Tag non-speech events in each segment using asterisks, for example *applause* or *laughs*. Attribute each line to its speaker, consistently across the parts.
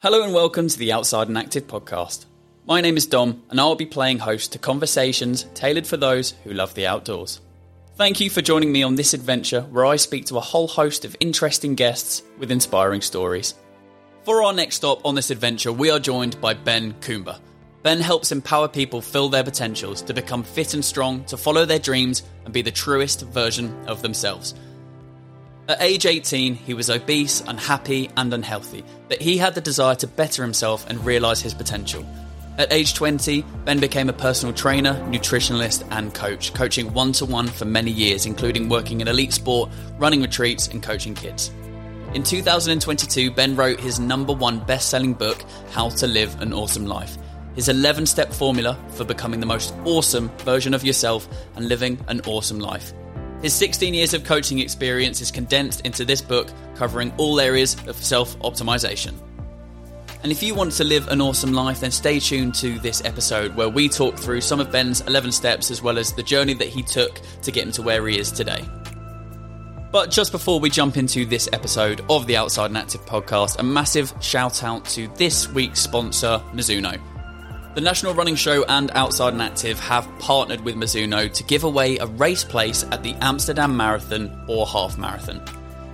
Speaker 1: Hello and welcome to the Outside and Active podcast. My name is Dom, and I'll be playing host to conversations tailored for those who love the outdoors. Thank you for joining me on this adventure where I speak to a whole host of interesting guests with inspiring stories. For our next stop on this adventure, we are joined by Ben Coomber. Ben helps empower people fill their potentials to become fit and strong, to follow their dreams, and be the truest version of themselves. At age 18, he was obese, unhappy, and unhealthy, but he had the desire to better himself and realise his potential. At age 20, Ben became a personal trainer, nutritionalist, and coach, coaching one to one for many years, including working in elite sport, running retreats, and coaching kids. In 2022, Ben wrote his number one best selling book, How to Live an Awesome Life. His 11 step formula for becoming the most awesome version of yourself and living an awesome life. His 16 years of coaching experience is condensed into this book, covering all areas of self optimization. And if you want to live an awesome life, then stay tuned to this episode where we talk through some of Ben's 11 steps as well as the journey that he took to get him to where he is today. But just before we jump into this episode of the Outside and Active podcast, a massive shout out to this week's sponsor, Mizuno. The National Running Show and Outside and Active have partnered with Mizuno to give away a race place at the Amsterdam Marathon or Half Marathon.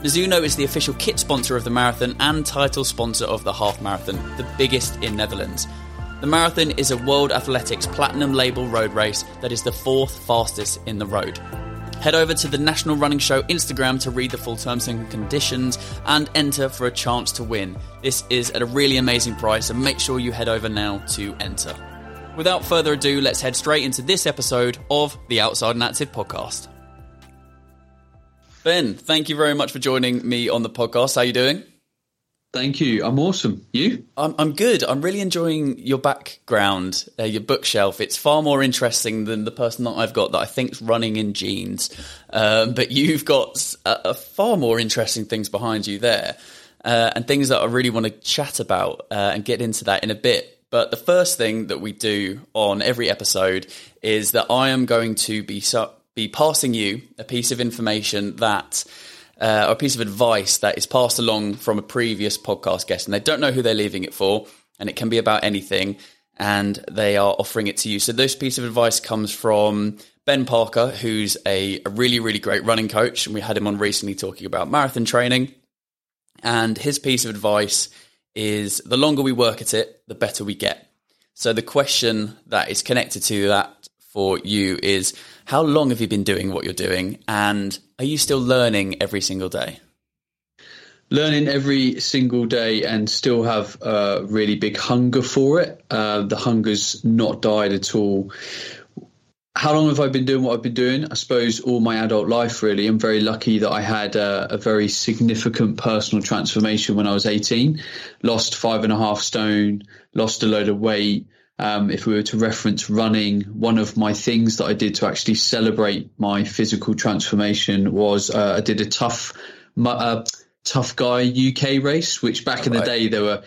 Speaker 1: Mizuno is the official kit sponsor of the marathon and title sponsor of the half marathon, the biggest in Netherlands. The marathon is a World Athletics Platinum Label road race that is the fourth fastest in the road. Head over to the National Running Show Instagram to read the full terms and conditions and enter for a chance to win. This is at a really amazing price, and make sure you head over now to enter. Without further ado, let's head straight into this episode of the Outside and Active podcast. Ben, thank you very much for joining me on the podcast. How are you doing?
Speaker 2: Thank you. I'm awesome. You?
Speaker 1: I'm, I'm good. I'm really enjoying your background, uh, your bookshelf. It's far more interesting than the person that I've got that I think's running in jeans. Um, but you've got a, a far more interesting things behind you there, uh, and things that I really want to chat about uh, and get into that in a bit. But the first thing that we do on every episode is that I am going to be su- be passing you a piece of information that uh, or a piece of advice that is passed along from a previous podcast guest, and they don't know who they're leaving it for, and it can be about anything, and they are offering it to you. So this piece of advice comes from Ben Parker, who's a, a really, really great running coach, and we had him on recently talking about marathon training. And his piece of advice is the longer we work at it, the better we get. So the question that is connected to that for you is how long have you been doing what you're doing? And are you still learning every single day?
Speaker 2: Learning every single day and still have a really big hunger for it. Uh, the hunger's not died at all. How long have I been doing what I've been doing? I suppose all my adult life, really. I'm very lucky that I had a, a very significant personal transformation when I was 18. Lost five and a half stone, lost a load of weight, um, if we were to reference running, one of my things that I did to actually celebrate my physical transformation was uh, I did a tough, uh, tough guy UK race, which back in the day there were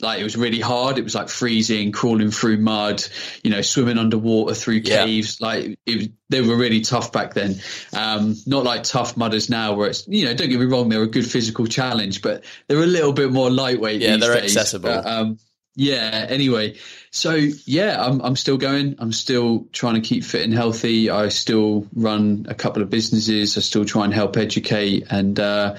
Speaker 2: like it was really hard. It was like freezing, crawling through mud, you know, swimming underwater through caves. Yeah. Like it they were really tough back then. Um, not like tough mudders now, where it's you know, don't get me wrong, they're a good physical challenge, but they're a little bit more lightweight.
Speaker 1: Yeah, they're
Speaker 2: days.
Speaker 1: accessible.
Speaker 2: But, um, yeah. Anyway, so yeah, I'm I'm still going. I'm still trying to keep fit and healthy. I still run a couple of businesses. I still try and help educate, and uh,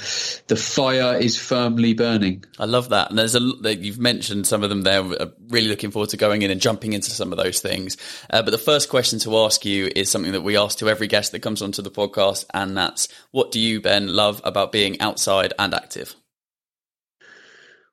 Speaker 2: the fire is firmly burning.
Speaker 1: I love that. And there's a that you've mentioned some of them there. I'm really looking forward to going in and jumping into some of those things. Uh, but the first question to ask you is something that we ask to every guest that comes onto the podcast, and that's what do you, Ben, love about being outside and active?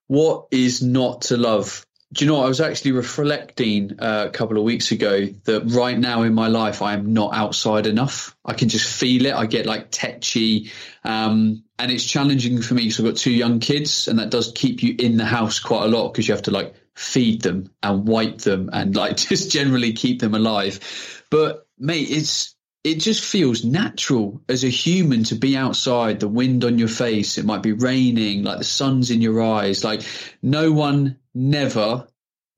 Speaker 2: What is not to love? Do you know what? I was actually reflecting uh, a couple of weeks ago that right now in my life I am not outside enough. I can just feel it. I get like tetchy, um, and it's challenging for me because I've got two young kids, and that does keep you in the house quite a lot because you have to like feed them and wipe them and like *laughs* just generally keep them alive. But mate, it's it just feels natural as a human to be outside, the wind on your face. It might be raining, like the sun's in your eyes. Like no one never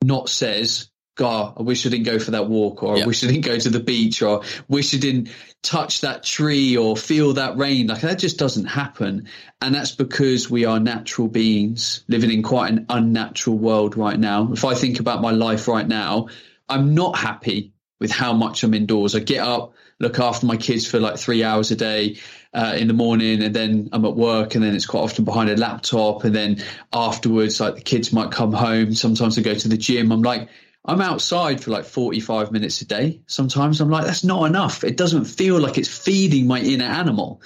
Speaker 2: not says God, I wish I didn't go for that walk, or I wish I didn't go to the beach, or wish I didn't touch that tree or feel that rain. Like that just doesn't happen. And that's because we are natural beings living in quite an unnatural world right now. If I think about my life right now, I'm not happy with how much I'm indoors. I get up, look after my kids for like three hours a day uh, in the morning, and then I'm at work, and then it's quite often behind a laptop, and then afterwards, like the kids might come home. Sometimes I go to the gym. I'm like, I'm outside for like 45 minutes a day. Sometimes I'm like, that's not enough. It doesn't feel like it's feeding my inner animal.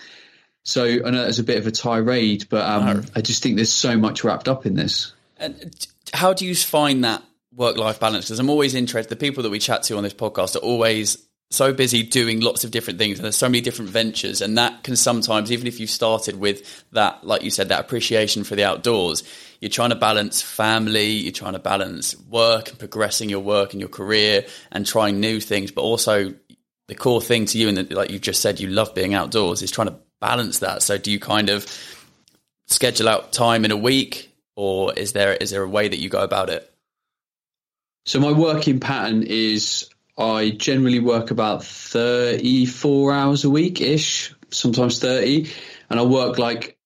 Speaker 2: So I know that's a bit of a tirade, but um, I just think there's so much wrapped up in this.
Speaker 1: And how do you find that work life balance? Because I'm always interested. The people that we chat to on this podcast are always so busy doing lots of different things and there's so many different ventures and that can sometimes even if you've started with that like you said that appreciation for the outdoors you're trying to balance family you're trying to balance work and progressing your work and your career and trying new things but also the core thing to you and like you've just said you love being outdoors is trying to balance that. So do you kind of schedule out time in a week or is there is there a way that you go about it?
Speaker 2: So my working pattern is I generally work about 34 hours a week ish, sometimes 30. And I work like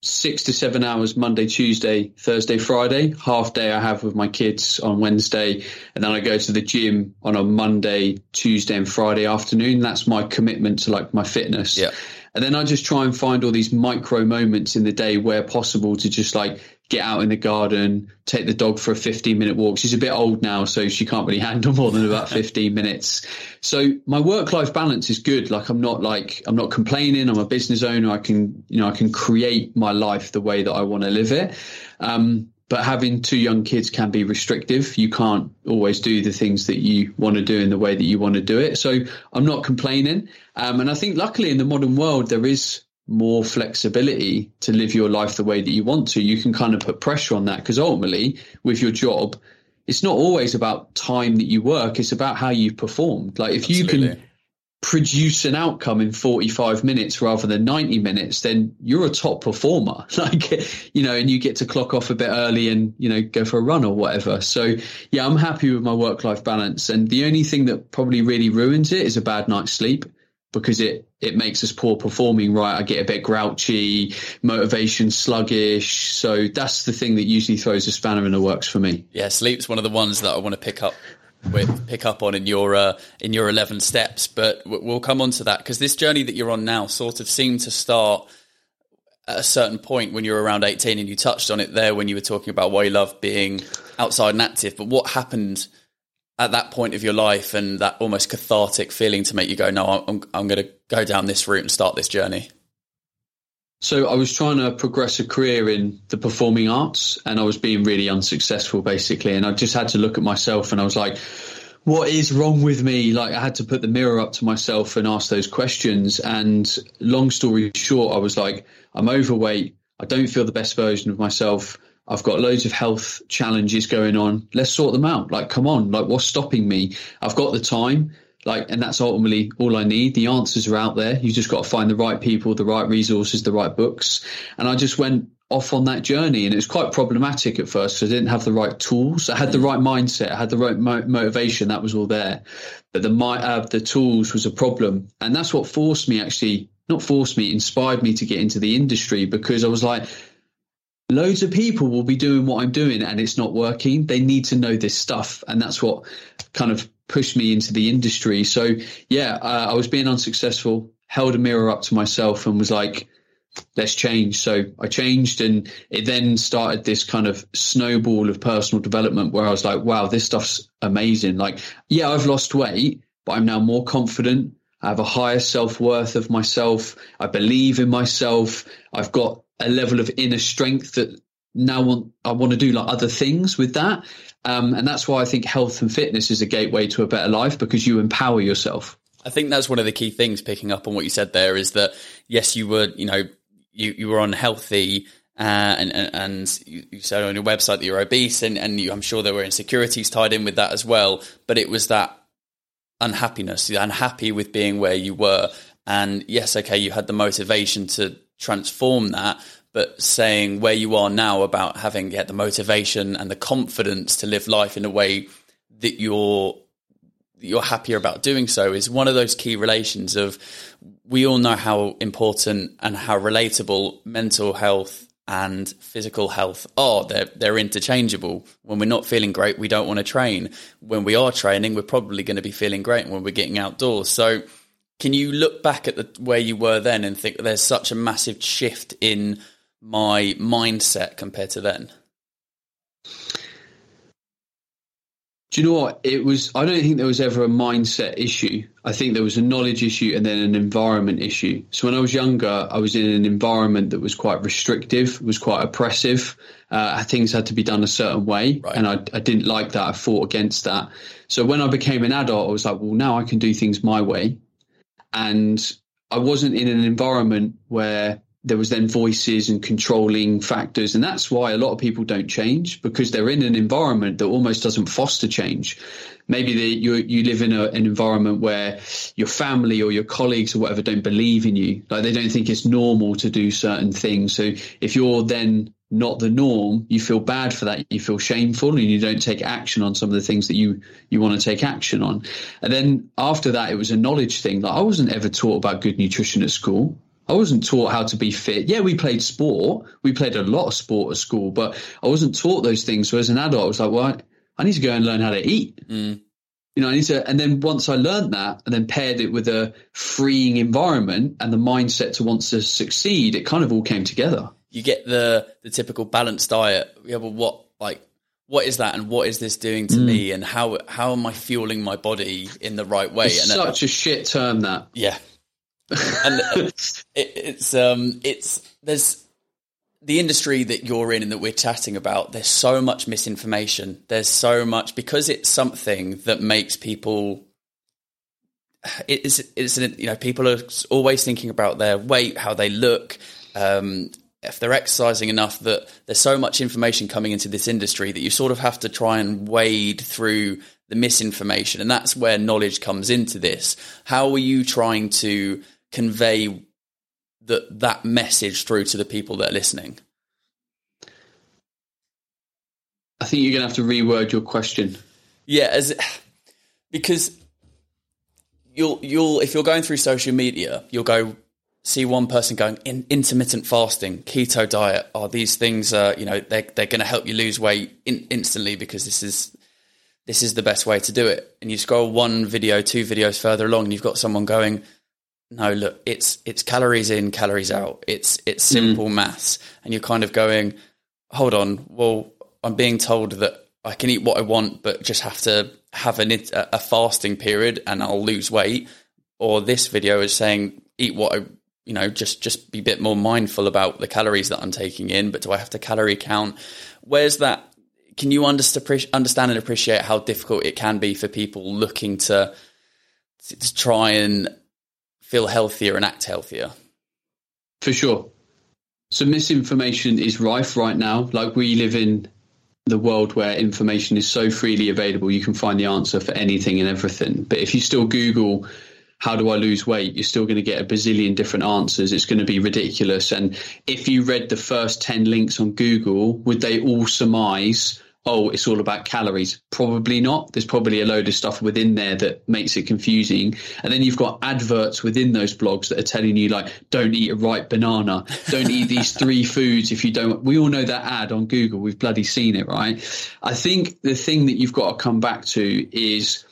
Speaker 2: six to seven hours Monday, Tuesday, Thursday, Friday. Half day I have with my kids on Wednesday. And then I go to the gym on a Monday, Tuesday, and Friday afternoon. That's my commitment to like my fitness.
Speaker 1: Yeah.
Speaker 2: And then I just try and find all these micro moments in the day where possible to just like get out in the garden, take the dog for a 15 minute walk. She's a bit old now, so she can't really *laughs* handle more than about 15 minutes. So my work life balance is good. Like I'm not like, I'm not complaining. I'm a business owner. I can, you know, I can create my life the way that I want to live it. Um, but having two young kids can be restrictive. You can't always do the things that you want to do in the way that you want to do it. So I'm not complaining. Um, and I think luckily in the modern world, there is more flexibility to live your life the way that you want to. You can kind of put pressure on that because ultimately with your job, it's not always about time that you work. It's about how you've performed. Like if Absolutely. you can produce an outcome in 45 minutes rather than 90 minutes, then you're a top performer. *laughs* Like, you know, and you get to clock off a bit early and, you know, go for a run or whatever. So yeah, I'm happy with my work life balance. And the only thing that probably really ruins it is a bad night's sleep because it it makes us poor performing right i get a bit grouchy motivation sluggish so that's the thing that usually throws a spanner in the works for me
Speaker 1: yeah sleep's one of the ones that i want to pick up with pick up on in your uh, in your 11 steps but we'll come on to that because this journey that you're on now sort of seemed to start at a certain point when you were around 18 and you touched on it there when you were talking about why you love being outside and active but what happened at that point of your life and that almost cathartic feeling to make you go, no, I'm, I'm going to go down this route and start this journey?
Speaker 2: So I was trying to progress a career in the performing arts and I was being really unsuccessful basically. And I just had to look at myself and I was like, what is wrong with me? Like I had to put the mirror up to myself and ask those questions. And long story short, I was like, I'm overweight. I don't feel the best version of myself. I've got loads of health challenges going on. Let's sort them out. Like, come on. Like, what's stopping me? I've got the time. Like, and that's ultimately all I need. The answers are out there. You just got to find the right people, the right resources, the right books. And I just went off on that journey and it was quite problematic at first because I didn't have the right tools. I had the right mindset. I had the right mo- motivation. That was all there. But the, my, uh, the tools was a problem. And that's what forced me actually, not forced me, inspired me to get into the industry because I was like, loads of people will be doing what I'm doing and it's not working. They need to know this stuff. And that's what kind of pushed me into the industry. So yeah, uh, I was being unsuccessful, held a mirror up to myself and was like, let's change. So I changed and it then started this kind of snowball of personal development where I was like, wow, this stuff's amazing. Like, yeah, I've lost weight, but I'm now more confident. I have a higher self worth of myself. I believe in myself. I've got a level of inner strength that now want, I want to do like other things with that. Um, and that's why I think health and fitness is a gateway to a better life because you empower yourself.
Speaker 1: I think that's one of the key things picking up on what you said there is that yes, you were, you know, you, you were unhealthy uh, and, and, and you said on your website that you're obese and, and you, I'm sure there were insecurities tied in with that as well. But it was that unhappiness, you're unhappy with being where you were. And yes, okay, you had the motivation to transform that but saying where you are now about having yeah, the motivation and the confidence to live life in a way that you're you're happier about doing so is one of those key relations of we all know how important and how relatable mental health and physical health are. They're they're interchangeable. When we're not feeling great, we don't want to train. When we are training, we're probably going to be feeling great when we're getting outdoors. So can you look back at the where you were then and think there's such a massive shift in my mindset compared to then?
Speaker 2: Do you know what? It was, I don't think there was ever a mindset issue. I think there was a knowledge issue and then an environment issue. So when I was younger, I was in an environment that was quite restrictive, was quite oppressive. Uh, things had to be done a certain way. Right. And I, I didn't like that. I fought against that. So when I became an adult, I was like, well, now I can do things my way. And I wasn't in an environment where there was then voices and controlling factors. And that's why a lot of people don't change because they're in an environment that almost doesn't foster change. Maybe the, you you live in a, an environment where your family or your colleagues or whatever don't believe in you. Like they don't think it's normal to do certain things. So if you're then not the norm you feel bad for that. You feel shameful and you don't take action on some of the things that you you want to take action on. And then after that it was a knowledge thing. Like i wasn't ever taught about good nutrition at school I wasn't taught how to be fit. Yeah, we played sport. We played a lot of sport at school, but I wasn't taught those things. So as an adult, I was like, well, I need to go and learn how to eat. Mm. You know, I need to, and then once I learned that and then paired it with a freeing environment and the mindset to want to succeed, it kind of all came together.
Speaker 1: You get the, the typical balanced diet. Yeah, but what, like, what is that and what is this doing to mm. me and how how am I fueling my body in the right way?
Speaker 2: It's
Speaker 1: and
Speaker 2: such a shit term that.
Speaker 1: Yeah, and it, it's um it's there's the industry that you're in and that we're chatting about there's so much misinformation. There's so much because it's something that makes people it is it's you know people are always thinking about their weight how they look um, if they're exercising enough that there's so much information coming into this industry that you sort of have to try and wade through the misinformation. And that's where knowledge comes into this. How are you trying to convey that that message through to the people that are listening?
Speaker 2: I think you're going to have to reword your question.
Speaker 1: Yeah, as because you'll you'll if you're going through social media, you'll go see one person going in intermittent fasting, keto diet. Are these things? Uh, you know, they're they're going to help you lose weight in, instantly because this is this is the best way to do it. And you scroll one video, two videos further along, and you've got someone going, no, look, it's it's calories in, calories out. It's it's simple mm. maths, and you're kind of going, hold on, well, I'm being told that I can eat what I want, but just have to have an, a fasting period, and I'll lose weight. Or this video is saying, eat what I, you know, just just be a bit more mindful about the calories that I'm taking in. But do I have to calorie count? Where's that? Can you understand understand and appreciate how difficult it can be for people looking to to try and feel healthier and act healthier.
Speaker 2: For sure. So misinformation is rife right now. Like we live in the world where information is so freely available, you can find the answer for anything and everything. But if you still Google, how do I lose weight? You're still going to get a bazillion different answers. It's going to be ridiculous. And if you read the first 10 links on Google, would they all surmise oh, it's all about calories. Probably not. There's probably a load of stuff within there that makes it confusing. And then you've got adverts within those blogs that are telling you like, don't eat a ripe banana. Don't eat these *laughs* three foods if you don't. We all know that ad on Google. We've bloody seen it, right? I think the thing that you've got to come back to is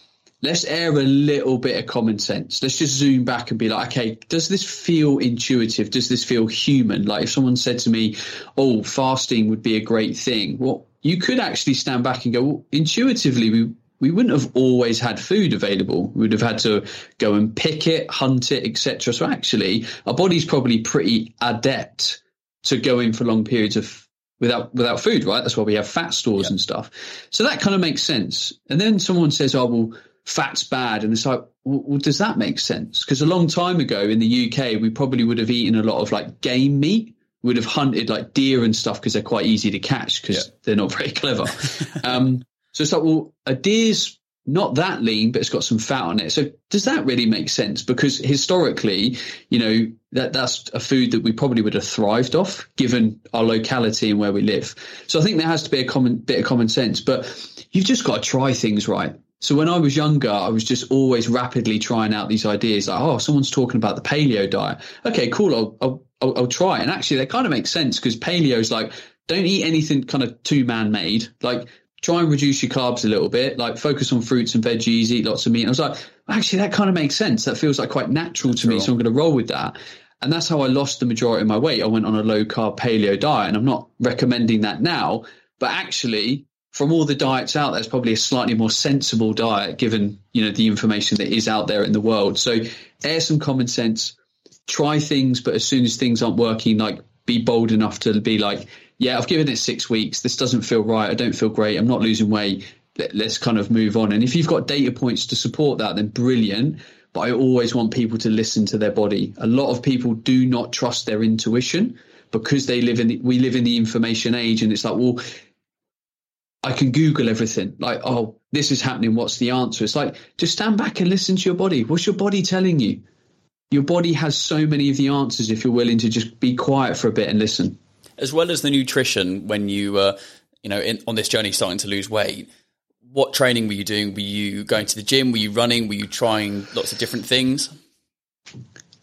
Speaker 2: let's air a little bit of common sense. Let's just zoom back and be like, okay, does this feel intuitive? Does this feel human? Like if someone said to me, oh, fasting would be a great thing. Well, you could actually stand back and go, well, intuitively, we, we wouldn't have always had food available. We'd have had to go and pick it, hunt it, etc. So actually, our body's probably pretty adept to going for long periods of without without food, right? That's why we have fat stores and stuff. So that kind of makes sense. And then someone says, "Oh, well, fat's bad," and it's like, well, does that make sense? Because a long time ago in the UK, we probably would have eaten a lot of like game meat would have hunted like deer and stuff because they're quite easy to catch because yeah. they're not *laughs* very clever. *laughs* um, so it's like, well, a deer's not that lean, but it's got some fat on it. So does that really make sense? Because historically, you know, that that's a food that we probably would have thrived off given our locality and where we live. So I think there has to be a common bit of common sense, but you've just got to try things right. So when I was younger, I was just always rapidly trying out these ideas like, oh, someone's talking about the paleo diet. Okay, cool. I'll, I'll, I'll, I'll try. And actually that kind of makes sense because paleo is like, don't eat anything kind of too man made. Like try and reduce your carbs a little bit, like focus on fruits and veggies, eat lots of meat. And I was like, actually, that kind of makes sense. That feels like quite natural to me. So I'm going to roll with that. And that's how I lost the majority of my weight. I went on a low carb paleo diet and I'm not recommending that now, but actually from all the diets out there, it's probably a slightly more sensible diet given, you know, the information that is out there in the world. So air some common sense, try things, but as soon as things aren't working, like be bold enough to be like, yeah, I've given it six weeks. This doesn't feel right. I don't feel great. I'm not losing weight. Let's kind of move on. And if you've got data points to support that, then brilliant. But I always want people to listen to their body. A lot of people do not trust their intuition because they live in the, we live in the information age, and it's like, well, I can Google everything. Like, oh, this is happening. What's the answer? It's like just stand back and listen to your body. What's your body telling you? Your body has so many of the answers if you're willing to just be quiet for a bit and listen
Speaker 1: as well as the nutrition when you were, uh, you know, in, on this journey starting to lose weight. What training were you doing? Were you going to the gym? Were you running? Were you trying lots of different things?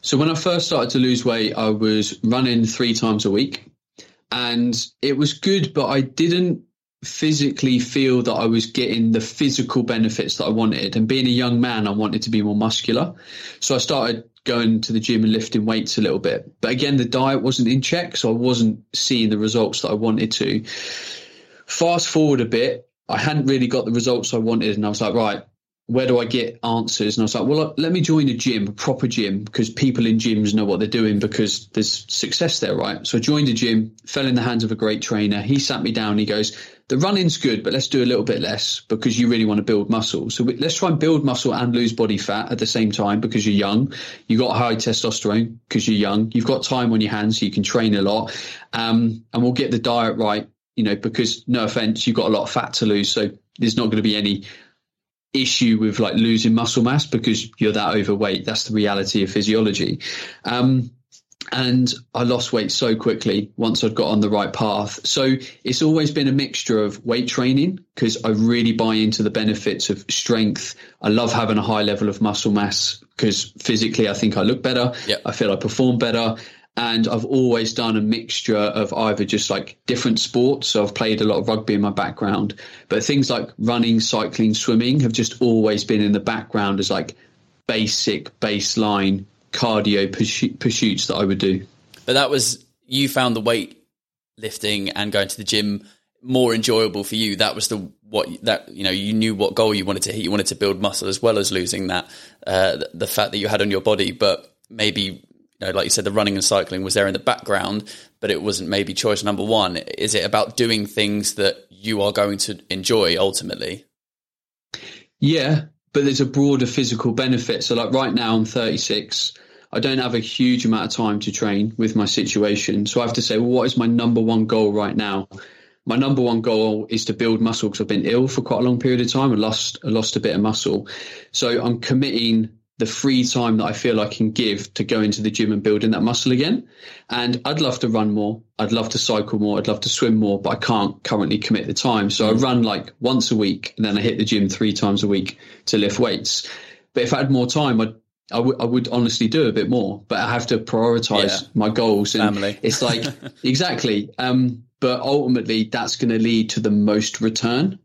Speaker 2: So when I first started to lose weight, I was running three times a week, and it was good, but I didn't physically feel that I was getting the physical benefits that I wanted. And being a young man, I wanted to be more muscular. So I started going to the gym and lifting weights a little bit. But again, the diet wasn't in check, so I wasn't seeing the results that I wanted to. Fast forward a bit, I hadn't really got the results I wanted, and I was like, right, where do I get answers? And I was like, well, let me join a gym, a proper gym, because people in gyms know what they're doing because there's success there, right? So I joined a gym, fell in the hands of a great trainer. He sat me down. He goes, the running's good, but let's do a little bit less because you really want to build muscle. So let's try and build muscle and lose body fat at the same time because you're young. You got high testosterone because you're young. You've got time on your hands, so you can train a lot. Um, and we'll get the diet right, you know, because no offense, you've got a lot of fat to lose. So there's not going to be any issue with like losing muscle mass because you're that overweight. That's the reality of physiology. Um, and I lost weight so quickly once I'd got on the right path. So it's always been a mixture of weight training because I really buy into the benefits of strength. I love having a high level of muscle mass because physically I think I look better.
Speaker 1: Yep.
Speaker 2: I feel I perform better. And I've always done a mixture of either just like different sports. So I've played a lot of rugby in my background, but things like running, cycling, swimming have just always been in the background as like basic baseline cardio pursuits that I would do.
Speaker 1: But that was, you found the weight lifting and going to the gym more enjoyable for you. That was the, what that, you know, you knew what goal you wanted to hit. You wanted to build muscle as well as losing that, uh, the, the fat that you had on your body, but maybe know, like you said, the running and cycling was there in the background, but it wasn't maybe choice number one. Is it about doing things that you are going to enjoy ultimately?
Speaker 2: Yeah, but there's a broader physical benefit. So, like right now, I'm 36. I don't have a huge amount of time to train with my situation. So I have to say, well, what is my number one goal right now? My number one goal is to build muscle because I've been ill for quite a long period of time and lost lost a bit of muscle. So I'm committing the free time that I feel I can give to go into the gym and building that muscle again. And I'd love to run more. I'd love to cycle more. I'd love to swim more, but I can't currently commit the time. So I mm. run like once a week and then I hit the gym three times a week to lift weights. But if I had more time, I'd I, w- I would honestly do a bit more, but I have to prioritize yeah. my goals.
Speaker 1: And Family.
Speaker 2: It's like, *laughs* exactly. Um, but ultimately, that's going to lead to the most return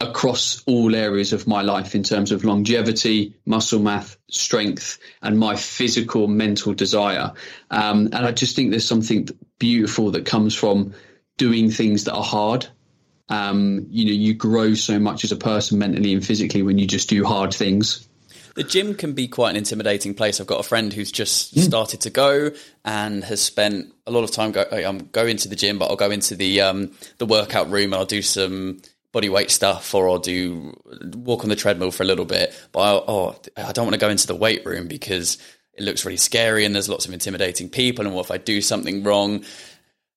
Speaker 2: across all areas of my life in terms of longevity, muscle mass, strength, and my physical, mental desire. Um, and I just think there's something beautiful that comes from doing things that are hard. Um, you know, you grow so much as a person mentally and physically when you just do hard things.
Speaker 1: The gym can be quite an intimidating place. I've got a friend who's just mm. started to go and has spent a lot of time go. I'm going to the gym, but I'll go into the um, the workout room and I'll do some body weight stuff or I'll do walk on the treadmill for a little bit. But I, oh, I don't want to go into the weight room because it looks really scary and there's lots of intimidating people. And what if I do something wrong?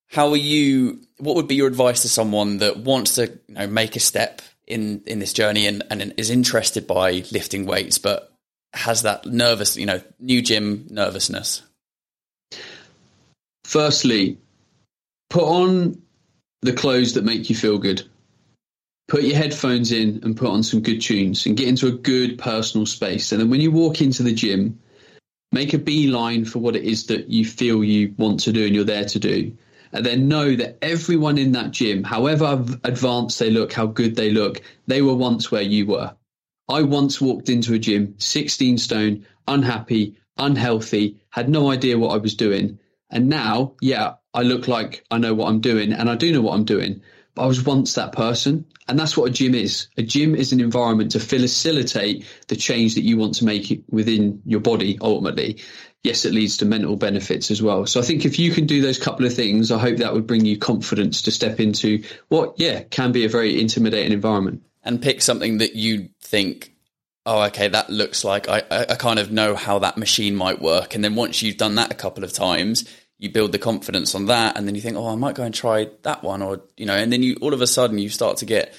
Speaker 1: How are you? What would be your advice to someone that wants to you know, make a step in in this journey and, and is interested by lifting weights, but has that nervous, you know, new gym nervousness?
Speaker 2: Firstly, put on the clothes that make you feel good. Put your headphones in and put on some good tunes and get into a good personal space. And then when you walk into the gym, make a beeline for what it is that you feel you want to do and you're there to do. And then know that everyone in that gym, however advanced they look, how good they look, they were once where you were. I once walked into a gym, 16 stone, unhappy, unhealthy, had no idea what I was doing. And now, yeah, I look like I know what I'm doing and I do know what I'm doing. But I was once that person. And that's what a gym is. A gym is an environment to facilitate the change that you want to make within your body ultimately. Yes, it leads to mental benefits as well. So I think if you can do those couple of things, I hope that would bring you confidence to step into what, yeah, can be a very intimidating environment.
Speaker 1: And pick something that you think, oh, okay, that looks like I, I kind of know how that machine might work. And then once you've done that a couple of times, you build the confidence on that, and then you think, oh, I might go and try that one, or you know, and then you all of a sudden you start to get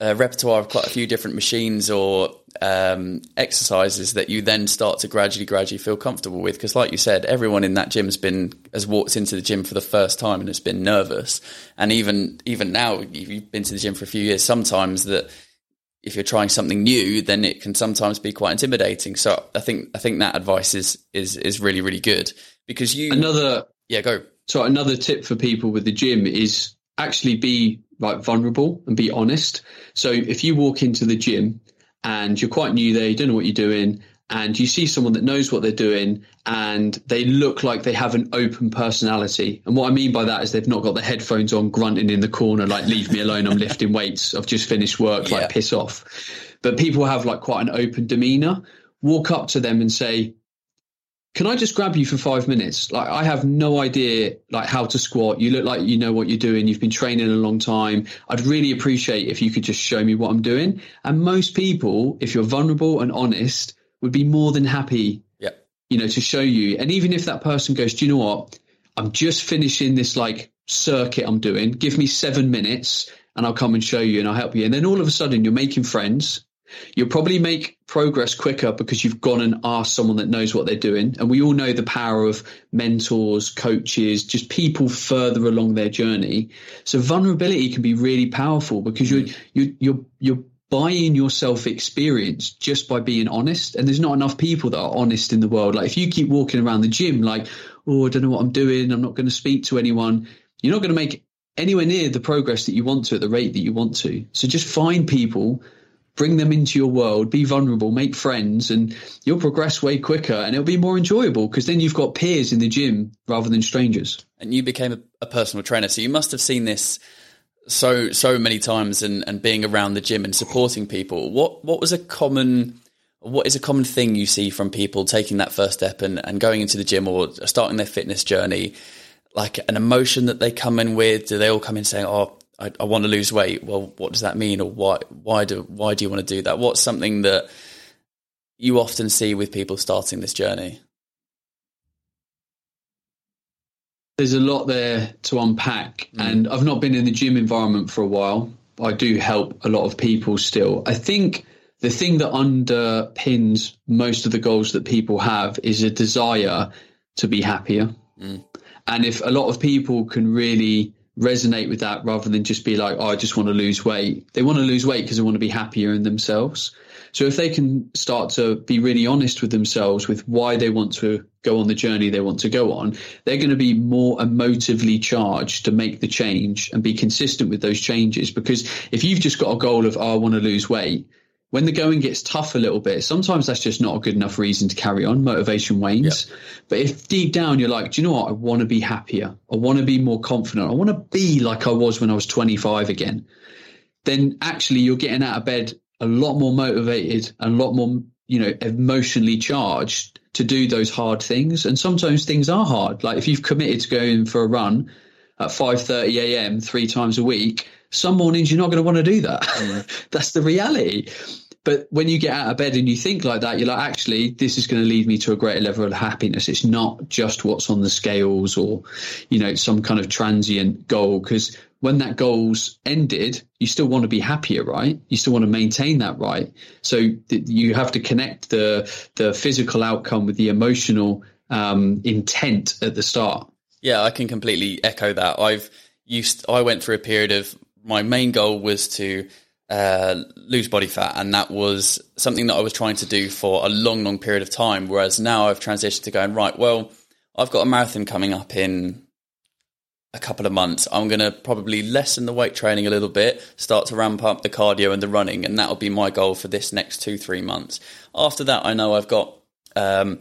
Speaker 1: a repertoire of quite a few different machines or um, exercises that you then start to gradually, gradually feel comfortable with. Because, like you said, everyone in that gym's been has walked into the gym for the first time and has been nervous. And even even now, you've been to the gym for a few years. Sometimes that if you're trying something new, then it can sometimes be quite intimidating. So I think I think that advice is is is really really good because you
Speaker 2: another
Speaker 1: yeah go
Speaker 2: so another tip for people with the gym is actually be like vulnerable and be honest. So if you walk into the gym and you're quite new there, you don't know what you're doing, and you see someone that knows what they're doing and they look like they have an open personality. And what I mean by that is they've not got the headphones on grunting in the corner, like, leave me alone, I'm lifting weights, I've just finished work, like, piss off. But people have like quite an open demeanor. Walk up to them and say, can I just grab you for five minutes? Like, I have no idea like how to squat. You look like you know what you're doing. You've been training a long time. I'd really appreciate if you could just show me what I'm doing. And most people, if you're vulnerable and honest, would be more than happy,
Speaker 1: yeah.
Speaker 2: you know, to show you. And even if that person goes, do you know what? I'm just finishing this like circuit I'm doing. Give me seven minutes and I'll come and show you and I'll help you. And then all of a sudden you're making friends You'll probably make progress quicker because you've gone and asked someone that knows what they're doing. And we all know the power of mentors, coaches, just people further along their journey. So vulnerability can be really powerful because you're, mm. you're, you're, you're buying yourself experience just by being honest. And there's not enough people that are honest in the world. Like if you keep walking around the gym, like, oh, I don't know what I'm doing. I'm not going to speak to anyone. You're not going to make anywhere near the progress that you want to at the rate that you want to. So just find people bring them into your world, be vulnerable, make friends, and you'll progress way quicker and it'll be more enjoyable because then you've got peers in the gym rather than strangers.
Speaker 1: And you became a, a personal trainer, so you must have seen this so so many times and, and being around the gym and supporting people. What what was a common what is a common thing you see from people taking that first step and, and going into the gym or starting their fitness journey? Like an emotion that they come in with? Do they all come in saying, "Oh, I, I want to lose weight. Well, what does that mean, or why why do why do you want to do that? What's something that you often see with people starting this journey?
Speaker 2: There's a lot there to unpack, mm. and I've not been in the gym environment for a while. I do help a lot of people still. I think the thing that underpins most of the goals that people have is a desire to be happier. Mm. And if a lot of people can really resonate with that rather than just be like, oh, I just want to lose weight. They want to lose weight because they want to be happier in themselves. So if they can start to be really honest with themselves with why they want to go on the journey they want to go on, they're going to be more emotively charged to make the change and be consistent with those changes. Because if you've just got a goal of, oh, I want to lose weight, when the going gets tough a little bit, sometimes that's just not a good enough reason to carry on. Motivation wanes. Yep. But if deep down you're like, do you know what? I want to be happier. I want to be more confident. I want to be like I was when I was 25 again. Then actually you're getting out of bed a lot more motivated and a lot more, you know, emotionally charged to do those hard things. And sometimes things are hard. Like if you've committed to going for a run at 5:30 a.m. three times a week, some mornings you're not going to want to do that. Mm. *laughs* That's the reality. But when you get out of bed and you think like that, you're like, actually, this is going to lead me to a greater level of happiness. It's not just what's on the scales or, you know, some kind of transient goal. Because when that goal's ended, you still want to be happier, right? You still want to maintain that, right? So th- you have to connect the the physical outcome with the emotional um, intent at the start.
Speaker 1: Yeah, I can completely echo that. I've used. I went through a period of my main goal was to uh, lose body fat, and that was something that I was trying to do for a long, long period of time. Whereas now I've transitioned to going right. Well, I've got a marathon coming up in a couple of months. I'm going to probably lessen the weight training a little bit, start to ramp up the cardio and the running, and that'll be my goal for this next two, three months. After that, I know I've got um,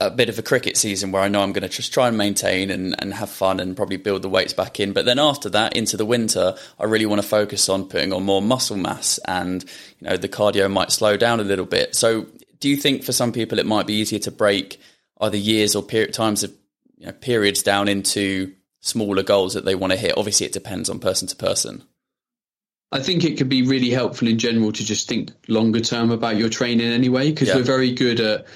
Speaker 1: a bit of a cricket season where I know I'm going to just try and maintain and, and have fun and probably build the weights back in. But then after that, into the winter, I really want to focus on putting on more muscle mass and, you know, the cardio might slow down a little bit. So do you think for some people it might be easier to break either years or period, times of you know, periods down into smaller goals that they want to hit? Obviously, it depends on person to person.
Speaker 2: I think it could be really helpful in general to just think longer term about your training anyway, because yeah. we're very good at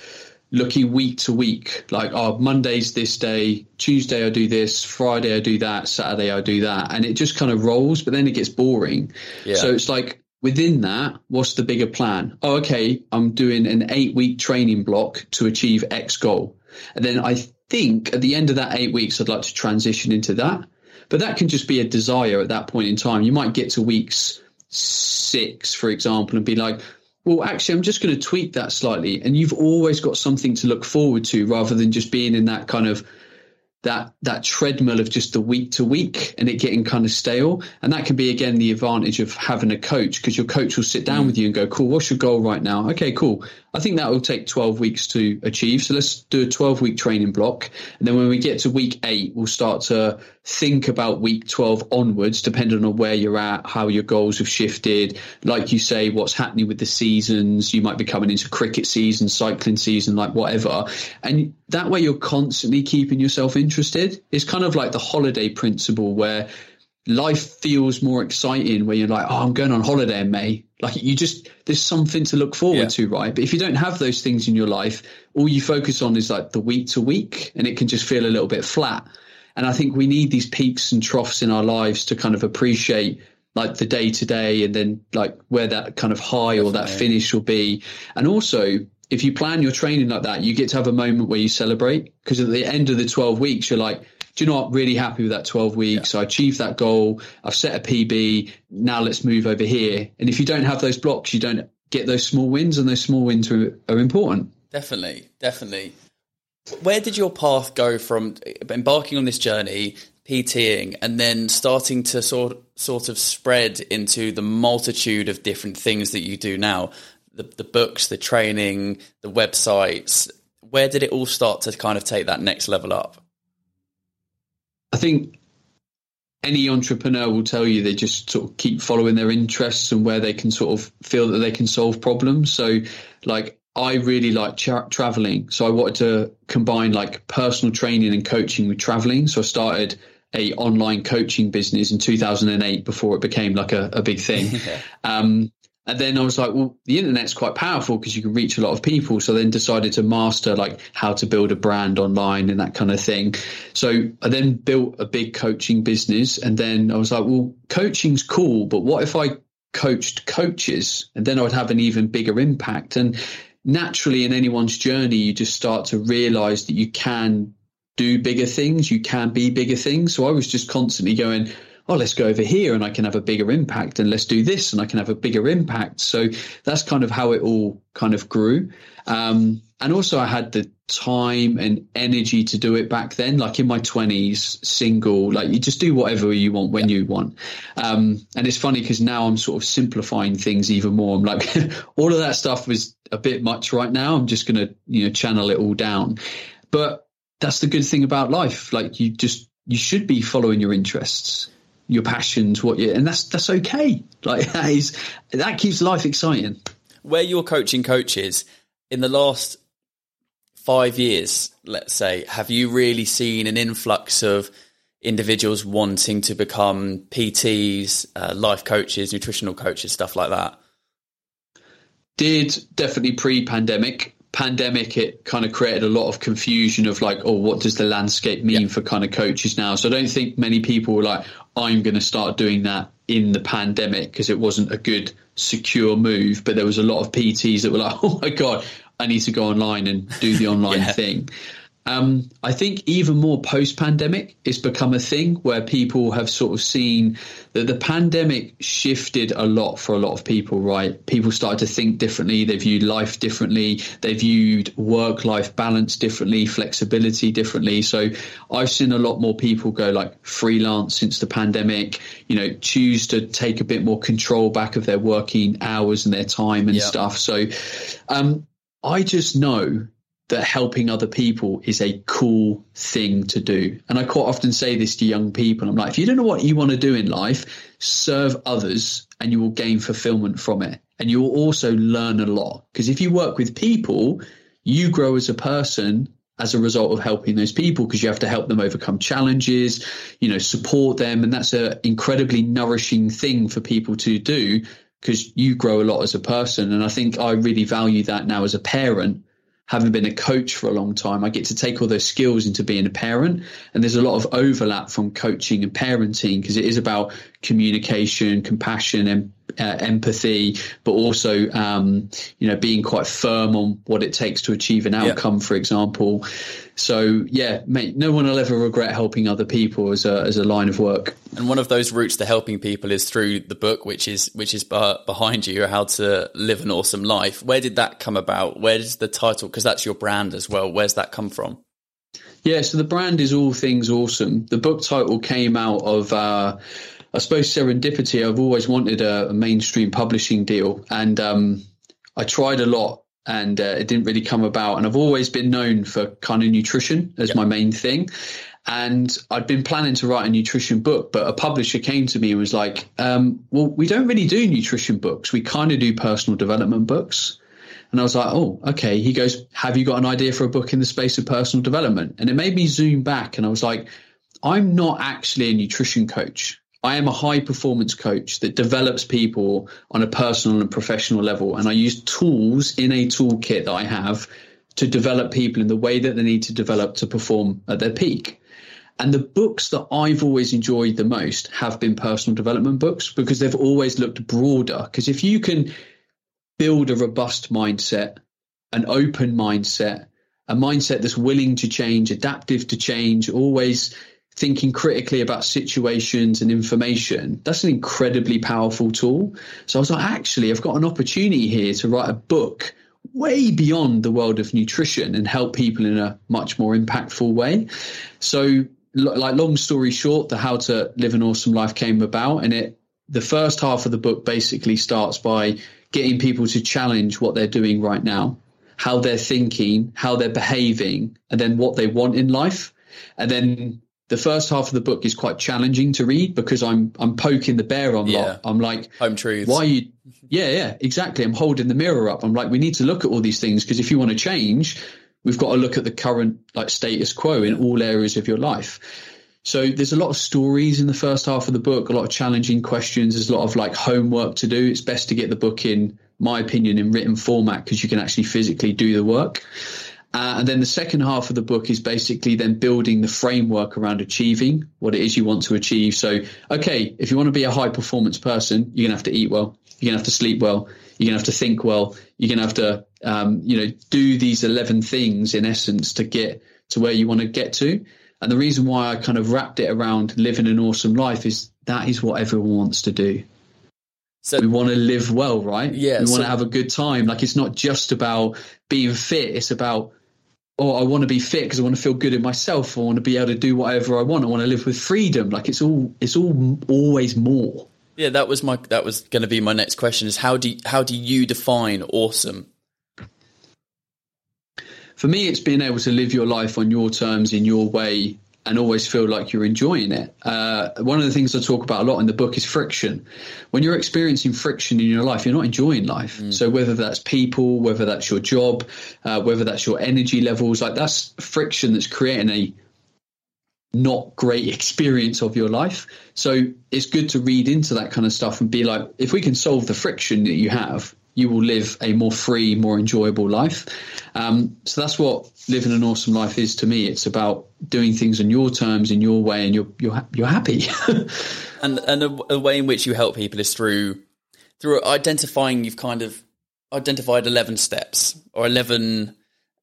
Speaker 2: looking week to week. Like, oh, Monday's this day, Tuesday I do this, Friday I do that, Saturday I do that, and it just kind of rolls. But then it gets boring. Yeah. So it's like within that, what's the bigger plan? Oh, okay, I'm doing an eight week training block to achieve X goal, and then I think at the end of that eight weeks, I'd like to transition into that. But that can just be a desire at that point in time. You might get to weeks six, for example, and be like, well, actually, I'm just going to tweak that slightly. And you've always got something to look forward to rather than just being in that kind of that that treadmill of just the week to week and it getting kind of stale. And that can be again the advantage of having a coach because your coach will sit down mm. with you and go, "Cool, what's your goal right now?" Okay, cool. I think that will take 12 weeks to achieve. So let's do a 12 week training block. And then when we get to week eight, we'll start to think about week 12 onwards, depending on where you're at, how your goals have shifted. Like you say, what's happening with the seasons. You might be coming into cricket season, cycling season, like whatever. And that way you're constantly keeping yourself interested. It's kind of like the holiday principle where life feels more exciting where you're like, oh, I'm going on holiday in May. Like you just, there's something to look forward yeah. to, right? But if you don't have those things in your life, all you focus on is like the week to week and it can just feel a little bit flat. And I think we need these peaks and troughs in our lives to kind of appreciate like the day to day and then like where that kind of high Definitely. or that finish will be. And also, if you plan your training like that, you get to have a moment where you celebrate because at the end of the 12 weeks, you're like, do you know what? Really happy with that 12 weeks. Yeah. I achieved that goal. I've set a PB. Now let's move over here. And if you don't have those blocks, you don't get those small wins, and those small wins are, are important.
Speaker 1: Definitely, definitely. Where did your path go from embarking on this journey, PTing, and then starting to sort sort of spread into the multitude of different things that you do now? The, the books, the training, the websites. Where did it all start to kind of take that next level up?
Speaker 2: I think any entrepreneur will tell you they just sort of keep following their interests and where they can sort of feel that they can solve problems. So, like, I really like tra- traveling. So I wanted to combine like personal training and coaching with traveling. So I started a online coaching business in 2008 before it became like a, a big thing. *laughs* um, and then I was like, well, the internet's quite powerful because you can reach a lot of people. So then decided to master like how to build a brand online and that kind of thing. So I then built a big coaching business. And then I was like, well, coaching's cool, but what if I coached coaches and then I would have an even bigger impact? And naturally in anyone's journey, you just start to realize that you can do bigger things. You can be bigger things. So I was just constantly going, oh, let's go over here and I can have a bigger impact and let's do this and I can have a bigger impact. So that's kind of how it all kind of grew. Um, and also I had the time and energy to do it back then, like in my twenties, single, like you just do whatever you want when you want. Um, and it's funny because now I'm sort of simplifying things even more. I'm like, *laughs* all of that stuff was a bit much right now. I'm just going to, you know, channel it all down. But that's the good thing about life. Like you just, you should be following your interests your passions, what you, and that's that's okay. Like *laughs* that is that keeps life exciting.
Speaker 1: Where you're coaching coaches in the last five years, let's say, have you really seen an influx of individuals wanting to become PTs, uh, life coaches, nutritional coaches, stuff like that?
Speaker 2: Did definitely pre-pandemic pandemic, it kind of created a lot of confusion of like, oh, what does the landscape mean yeah. for kind of coaches now? So I don't think many people were like, I'm going to start doing that in the pandemic because it wasn't a good secure move. But there was a lot of PTs that were like, *laughs* oh my God, I need to go online and do the online yeah. thing. Um, I think even more post pandemic, it's become a thing where people have sort of seen that the pandemic shifted a lot for a lot of people, right? People started to think differently. They viewed life differently. They viewed work life balance differently, flexibility differently. So I've seen a lot more people go like freelance since the pandemic, you know, choose to take a bit more control back of their working hours and their time and stuff. So um, I just know that helping other people is a cool thing to do. And I quite often say this to young people. I'm like, if you don't know what you want to do in life, serve others and you will gain fulfillment from it. And you will also learn a lot. Because if you work with people, you grow as a person as a result of helping those people because you have to help them overcome challenges, you know, support them. And that's an incredibly nourishing thing for people to do because you grow a lot as a person. And I think I really value that now as a parent having been a coach for a long time, I get to take all those skills into being a parent. And there's a lot of overlap from coaching and parenting because it is about communication, compassion, and uh, empathy, but also, um, you know, being quite firm on what it takes to achieve an outcome, yeah. for example. So yeah, mate, no one will ever regret helping other people as a as a line of work.
Speaker 1: And one of those routes to helping people is through the book, which is which is behind you, how to live an awesome life. Where did that come about? Where does the title? Because that's your brand as well. Where's that come from?
Speaker 2: Yeah, so the brand is all things awesome. The book title came out of. Uh, I suppose serendipity. I've always wanted a, a mainstream publishing deal, and um, I tried a lot, and uh, it didn't really come about. And I've always been known for kind of nutrition as yep. my main thing. And I'd been planning to write a nutrition book, but a publisher came to me and was like, um, "Well, we don't really do nutrition books. We kind of do personal development books." And I was like, oh, okay. He goes, have you got an idea for a book in the space of personal development? And it made me zoom back and I was like, I'm not actually a nutrition coach. I am a high performance coach that develops people on a personal and professional level. And I use tools in a toolkit that I have to develop people in the way that they need to develop to perform at their peak. And the books that I've always enjoyed the most have been personal development books because they've always looked broader. Because if you can build a robust mindset, an open mindset, a mindset that's willing to change, adaptive to change, always thinking critically about situations and information, that's an incredibly powerful tool. So I was like, actually, I've got an opportunity here to write a book way beyond the world of nutrition and help people in a much more impactful way. So, like, long story short, the How to Live an Awesome Life came about, and it the first half of the book basically starts by getting people to challenge what they're doing right now, how they're thinking, how they're behaving, and then what they want in life. And then the first half of the book is quite challenging to read because I'm I'm poking the bear on yeah. lot. I'm like
Speaker 1: home truths.
Speaker 2: Why you? Yeah, yeah, exactly. I'm holding the mirror up. I'm like, we need to look at all these things because if you want to change, we've got to look at the current like status quo in all areas of your life. So there's a lot of stories in the first half of the book, a lot of challenging questions. There's a lot of like homework to do. It's best to get the book in my opinion in written format because you can actually physically do the work. Uh, and then the second half of the book is basically then building the framework around achieving what it is you want to achieve. So, okay, if you want to be a high performance person, you're going to have to eat well. You're going to have to sleep well. You're going to have to think well. You're going to have to, um, you know, do these 11 things in essence to get to where you want to get to. And the reason why I kind of wrapped it around living an awesome life is that is what everyone wants to do. So we want to live well, right?
Speaker 1: Yeah.
Speaker 2: We want so, to have a good time. Like it's not just about being fit. It's about oh, I want to be fit because I want to feel good in myself. I want to be able to do whatever I want. I want to live with freedom. Like it's all, it's all always more.
Speaker 1: Yeah, that was my, that was going to be my next question is how do, how do you define awesome?
Speaker 2: For me, it's being able to live your life on your terms in your way and always feel like you're enjoying it. Uh, one of the things I talk about a lot in the book is friction. When you're experiencing friction in your life, you're not enjoying life. Mm. So whether that's people, whether that's your job, uh, whether that's your energy levels, like that's friction that's creating a not great *laughs* experience of your life. So it's good to read into that kind of stuff and be like, if we can solve the friction that you have, you will live a more free, more enjoyable life. Um, so that's what living an awesome life is to me. It's about doing things on your terms, in your way, and you're you're you're happy. *laughs*
Speaker 1: and and a, a, way in which you help people is through through identifying. You've kind of identified eleven steps or eleven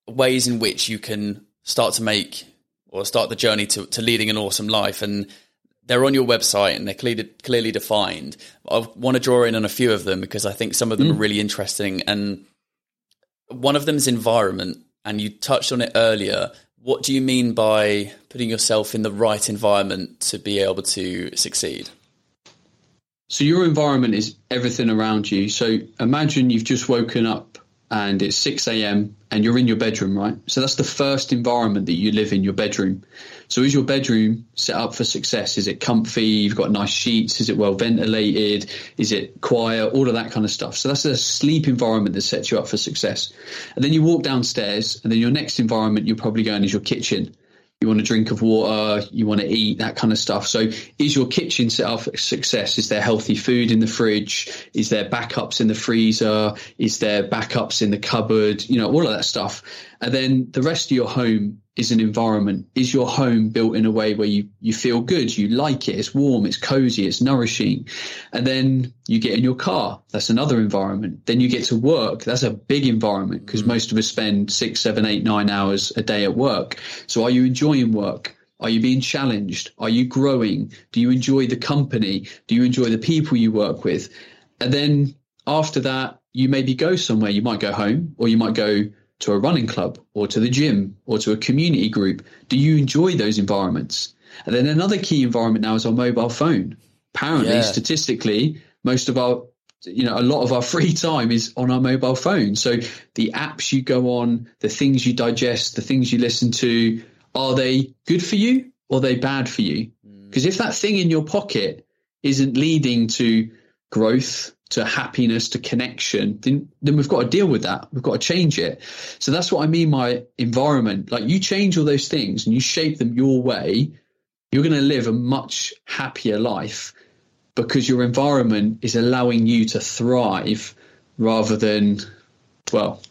Speaker 1: ways in which you can start to make or start the journey to, to leading an awesome life and they're on your website and they're clearly, clearly defined. I want to draw in on a few of them because I think some of them mm. are really interesting. And one of them is environment, and you touched on it earlier. What do you mean by putting yourself in the right environment to be able to succeed?
Speaker 2: So, your environment is everything around you. So, imagine you've just woken up and it's 6 a.m. and you're in your bedroom, right? So that's the first environment that you live in, your bedroom. So is your bedroom set up for success? Is it comfy? You've got nice sheets? Is it well ventilated? Is it quiet? All of that kind of stuff. So that's a sleep environment that sets you up for success. And then you walk downstairs and then your next environment you're probably going is your kitchen you want a drink of water, you want to eat, that kind of stuff. So, is your kitchen set up for success? Is there healthy food in the fridge? Is there backups in the freezer? Is there backups in the cupboard? You know, all of that stuff. And then the rest of your home is an environment. Is your home built in a way where you, you feel good, you like it, it's warm, it's cozy, it's nourishing. And then you get in your car, that's another environment. Then you get to work, that's a big environment because mm-hmm. most of us spend six, seven, eight, nine hours a day at work. So are you enjoying work? Are you being challenged? Are you growing? Do you enjoy the company? Do you enjoy the people you work with? And then after that, you maybe go somewhere. You might go home or you might go to a running club or to the gym or to a community group? Do you enjoy those environments? And then another key environment now is our mobile phone. Apparently, yeah. statistically, most of our you know, a lot of our *laughs* free time is on our mobile phone. So the apps you go on, the things you digest, the things you listen to, are they good for you or are they bad for you? Because mm. if that thing in your pocket isn't leading to growth, to happiness, to connection, then, then we've got to deal with that. We've got to change it. So that's what I mean by environment. Like you change all those things and you shape them your way, you're going to live a much happier life because your environment is allowing you to thrive rather than, well,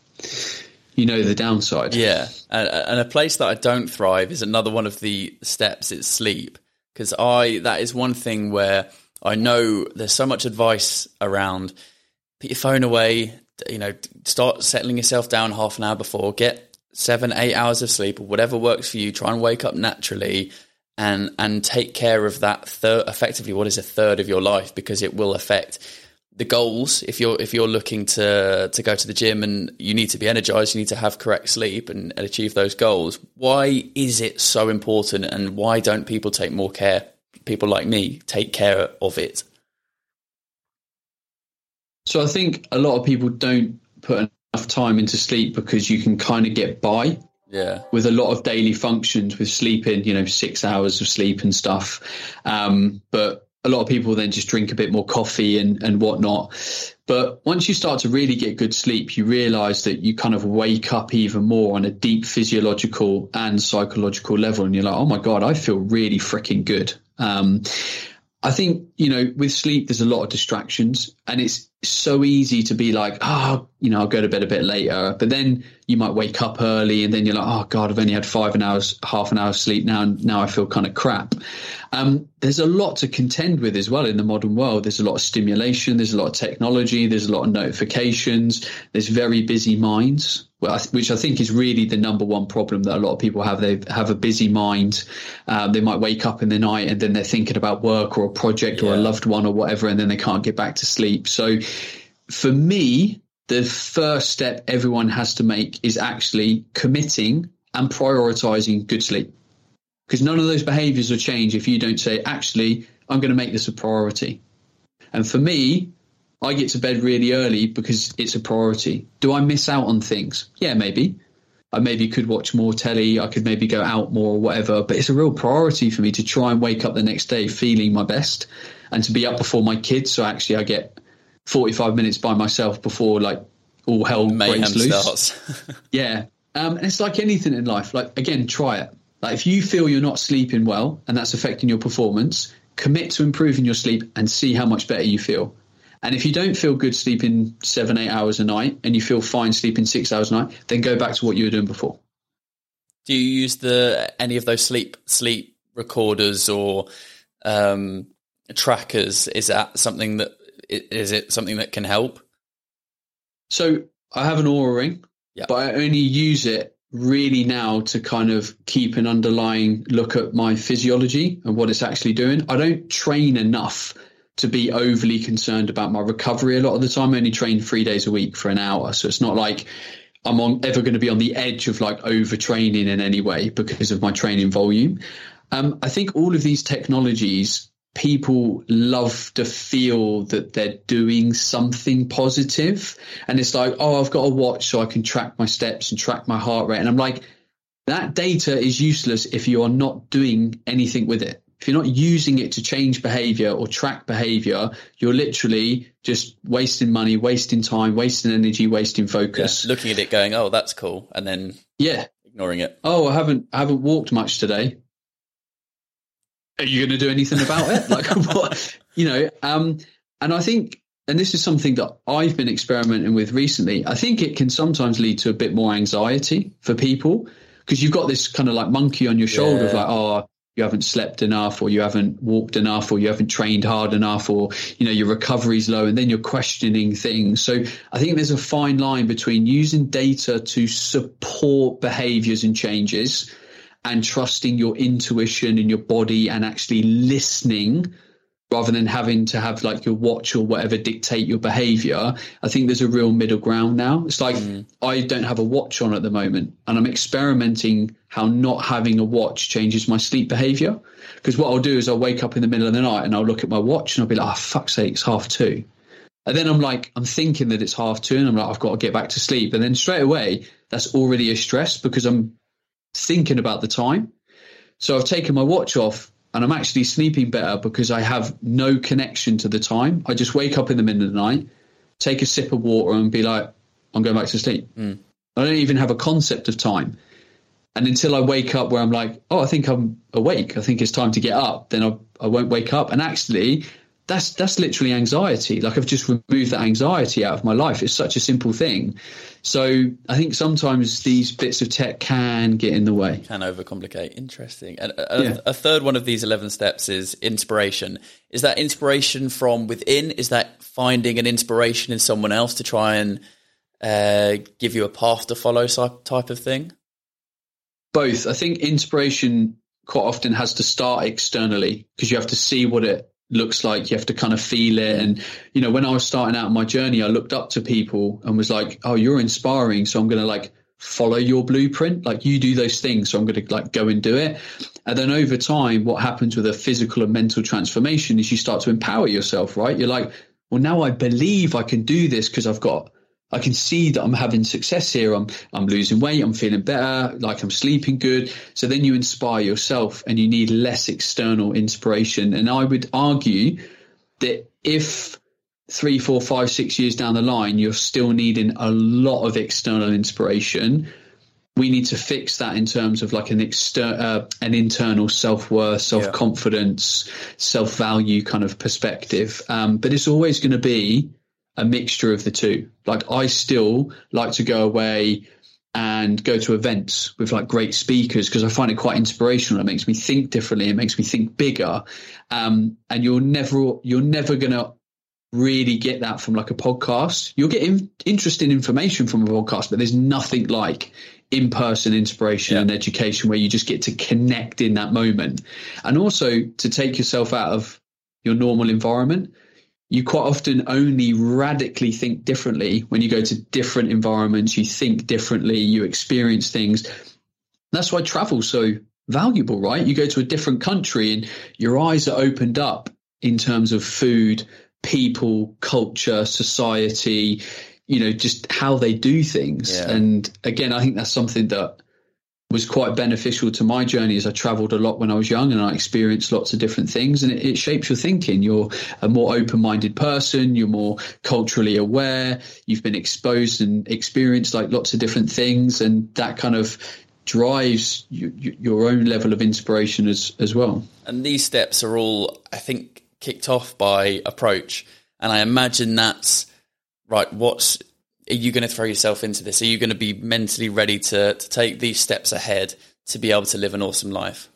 Speaker 2: you know the downside.
Speaker 1: Yeah, and, a place that I don't thrive is another one of the steps. It's sleep because I that is one thing where I know there's so much advice around put your phone away, you know, start settling yourself down half an hour before, get seven, eight hours of sleep or whatever works for you, try and wake up naturally and and take care of that third effectively what is a third of your life because it will affect the goals. If you're if you're looking to to go to the gym and you need to be energized you need to have correct sleep and, and achieve those goals why is it so important and why don't people take more care people like me take care of it?
Speaker 2: So I think a lot of people don't put enough time into sleep because you can kind of get by.
Speaker 1: Yeah.
Speaker 2: With a lot of daily functions with sleeping, you know, six hours of sleep and stuff. Um, but a lot of people then just drink a bit more coffee and, and whatnot. But once you start to really get good sleep, you realize that you kind of wake up even more on a deep physiological and psychological level. And you're like, oh my God, I feel really freaking good. Um, I think, you know, with sleep, there's a lot of distractions and it's so easy to be like, oh, you know, I'll go to bed a bit later. But then you might wake up early and then you're like, oh God, I've only had five an hours, half an hour sleep now. And now I feel kind of crap. Um, there's a lot to contend with as well in the modern world. There's a lot of stimulation. There's a lot of technology. There's a lot of notifications. There's very busy minds, which I think is really the number one problem that a lot of people have. They have a busy mind. Um, they might wake up in the night and then they're thinking about work or a project yeah. or a loved one or whatever, and then they can't get back to sleep. So for me, the first step everyone has to make is actually committing and prioritizing good sleep. Because none of those behaviors will change if you don't say, actually, I'm going to make this a priority. And for me, I get to bed really early because it's a priority. Do I miss out on things? Yeah, maybe. I maybe could watch more telly. I could maybe go out more or whatever. But it's a real priority for me to try and wake up the next day feeling my best and to be up before my kids. So actually, I get 45 minutes by myself before like all hell Mayhem breaks loose. Starts. *laughs* *laughs* yeah. Um, and it's like anything in life. Like, again, try it. Like if you feel you're not sleeping well and that's affecting your performance, commit to improving your sleep and see how much better you feel. And if you don't feel good sleeping seven, eight hours a night and you feel fine sleeping six hours a night, then go back to what you were doing before.
Speaker 1: Do you use the any of those sleep sleep recorders or um, trackers? Is that something that is it something that can help?
Speaker 2: So I have an Oura ring,
Speaker 1: Yeah.
Speaker 2: but I only use it really now to kind of keep an underlying look at my physiology and what it's actually doing. I don't train enough to be overly concerned about my recovery a lot of the time. I only train three days a week for an hour. So it's not like I'm on, ever going to be on the edge of like overtraining in any way because of my training volume. Um, I think all of these technologies, people love to feel that they're doing something positive. And it's like, oh, I've got a watch so I can track my steps and track my heart rate. And I'm like, that data is useless if you are not doing anything with it. If you're not using it to change behavior or track behavior, you're literally just wasting money, wasting time, wasting energy, wasting focus.
Speaker 1: Yeah, looking at it, going, "Oh, that's cool," and then
Speaker 2: Yeah.
Speaker 1: ignoring it.
Speaker 2: Oh, I haven't I haven't walked much today. Are you going to do anything about it? *laughs* like what? You know, um, and I think, and this is something that I've been experimenting with recently. I think it can sometimes lead to a bit more anxiety for people because you've got this kind of like monkey on your shoulder of like, oh, you haven't slept enough or you haven't walked enough or you haven't trained hard enough or you know your recovery's low and then you're questioning things. So i think there's a fine line between using data to support behaviors and changes and trusting your intuition and your body and actually listening rather than having to have like your watch or whatever dictate your behavior i think there's a real middle ground now. It's like mm. i don't have a watch on at the moment and i'm experimenting how not having a watch changes my sleep behavior. Because what i'll do is i'll wake up in the middle of the night and i'll look at my watch and i'll be like oh fuck's sake it's half two. And then i'm like i'm thinking that it's half two and i'm like i've got to get back to sleep. And then straight away that's already a stress because i'm thinking about the time. So I've taken my watch off and I'm actually sleeping better because I have no connection to the time. I just wake up in the middle of the night, take a sip of water and be like, I'm going back to sleep. Hmm. I don't even have a concept of time. And until I wake up where I'm like, oh, I think I'm awake. I think it's time to get up. Then I, I won't wake up. And actually, that's that's literally anxiety. Like I've just removed that anxiety out of my life. It's such a simple thing. So I think sometimes these bits of tech can get in the way.
Speaker 1: Can overcomplicate. Interesting. And a,
Speaker 2: Yeah.
Speaker 1: a third one of these eleven steps is inspiration. Is that inspiration from within? Is that finding an inspiration in someone else to try and uh, give you a path to follow type of thing?
Speaker 2: both. I think inspiration quite often has to start externally because you have to see what it looks like. You have to kind of feel it. And, you know, when I was starting out my journey, I looked up to people and was like, oh, you're inspiring. So I'm going to like follow your blueprint. Like you do those things. So I'm going to like go and do it. And then over time, what happens with a physical and mental transformation is you start to empower yourself, right? You're like, well, now I believe I can do this because I've got I can see that I'm having success here. I'm I'm losing weight. I'm feeling better. Like I'm sleeping good. So then you inspire yourself, and you need less external inspiration. And I would argue that if three, four, five, six years down the line, you're still needing a lot of external inspiration. We need to fix that in terms of like an exter- uh, an internal self worth, self confidence, self value kind of perspective. Um, but it's always going to be a mixture of the two. Like I still like to go away and go to events with like great speakers because I find it quite inspirational. It makes me think differently. It makes me think bigger. Um, and you're never you're never gonna really get that from like a podcast. You'll get in, interesting information from a podcast, but there's nothing like in-person inspiration and education where you just get to connect in that moment, and also to take yourself out of your normal environment you quite often only radically think differently when you go to different environments you think differently you experience things. That's why travel's so valuable right? You go to a different country and your eyes are opened up in terms of food people culture society you know just how they do things.
Speaker 1: Yeah.
Speaker 2: and again i think that's something that was quite beneficial to my journey as I traveled a lot when I was young and I experienced lots of different things and it, it shapes your thinking. You're a more open-minded person. You're more culturally aware. You've been exposed and experienced like lots of different things and that kind of drives you, your own level of inspiration as, as well.
Speaker 1: And these steps are all, I think, kicked off by approach. And I imagine that's right. What's are you going to throw yourself into this? Are you going to be mentally ready to, to take these steps ahead to be able to live an awesome life?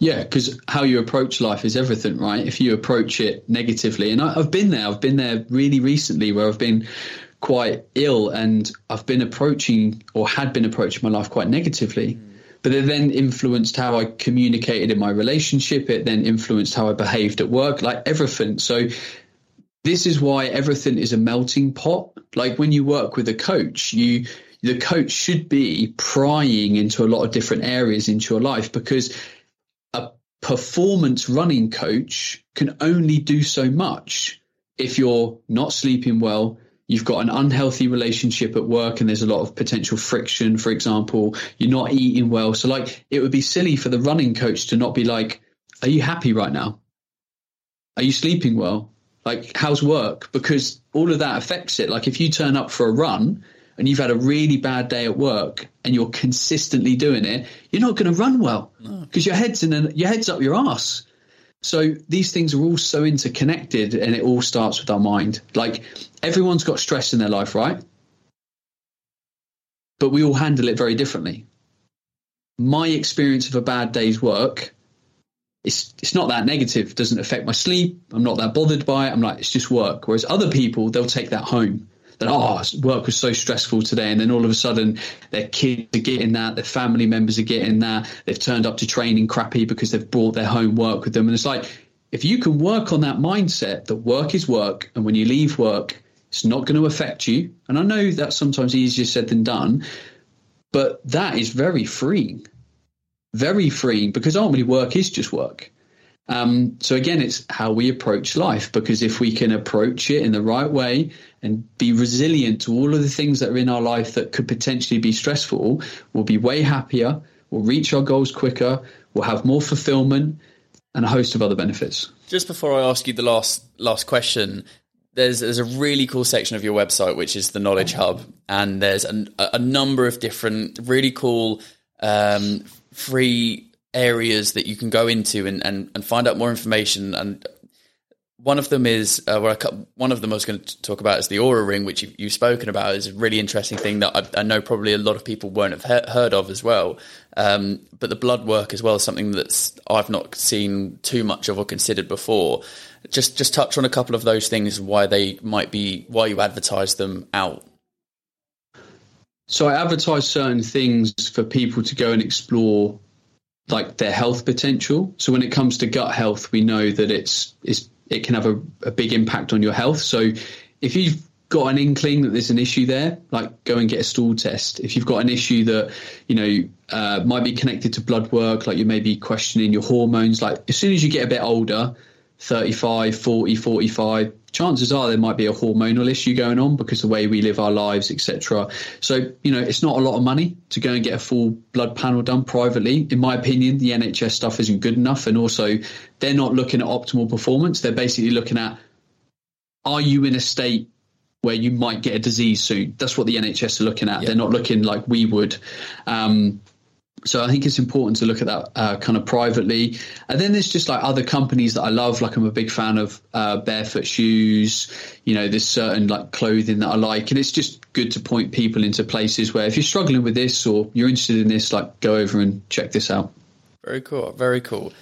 Speaker 2: Yeah, because how you approach life is everything, right? If you approach it negatively, and I, have been there, I've been there really recently where I've been quite ill and I've been approaching or had been approaching my life quite negatively. Mm. But it then influenced how I communicated in my relationship. It then influenced how I behaved at work, like everything. So this is why everything is a melting pot. Like when you work with a coach, you the coach should be prying into a lot of different areas into your life because a performance running coach can only do so much if you're not sleeping well, you've got an unhealthy relationship at work and there's a lot of potential friction, for example, you're not eating well. So, like, it would be silly for the running coach to not be like, Are you happy right now? Are you sleeping well? Like, how's work? Because all of that affects it. Like, if you turn up for a run and you've had a really bad day at work and you're consistently doing it, you're not going to run well because no. your head's in a, your head's up your ass. So these things are all so interconnected and it all starts with our mind. Like everyone's got stress in their life, right? But we all handle it very differently. My experience of a bad day's work, it's it's not that negative, It doesn't affect my sleep. I'm not that bothered by it. I'm like, it's just work. Whereas other people, they'll take that home that oh work was so stressful today and then all of a sudden their kids are getting that their family members are getting that they've turned up to training crappy because they've brought their home work with them and it's like if you can work on that mindset that work is work and when you leave work it's not going to affect you and i know that's sometimes easier said than done but that is very freeing very freeing because ultimately work is just work um, so again, it's how we approach life because if we can approach it in the right way and be resilient to all of the things that are in our life that could potentially be stressful, we'll be way happier, we'll reach our goals quicker, we'll have more fulfillment and a host of other benefits.
Speaker 1: Just before I ask you the last last question, there's there's a really cool section of your website which is the Knowledge Hub, and there's a, a number of different really cool um, free areas that you can go into and, and, and find out more information. And one of them is uh, where I, one of them I was going to talk about is the Oura Ring, which you, have spoken about is a really interesting thing that I, I, know probably a lot of people won't have he- heard of as well. Um, but the blood work as well is something that's I've not seen too much of or considered before. Just just touch on a couple of those things, why they might be, why you advertise them out.
Speaker 2: So I advertise certain things for people to go and explore like their health potential. So when it comes to gut health, we know that it's, it's it can have a, a big impact on your health. So if you've got an inkling that there's an issue there, like go and get a stool test. If you've got an issue that, you know, uh, might be connected to blood work, like you may be questioning your hormones, like as soon as you get a bit older, 35, 40, 45, chances are there might be a hormonal issue going on because the way we live our lives, etc. So, you know, it's not a lot of money to go and get a full blood panel done privately. In my opinion, the NHS stuff isn't good enough. And also, they're not looking at optimal performance. They're basically looking at are you in a state where you might get a disease soon? That's what the NHS are looking at. Yeah. They're not looking like we would. Um, so I think it's important to look at that uh, kind of privately. And then there's just like other companies that I love. Like I'm a big fan of uh, barefoot shoes. You know, there's certain like clothing that I like, and it's just good to point people into places where if you're struggling with this or you're interested in this, like go over and check this out.
Speaker 1: Very cool. Very cool.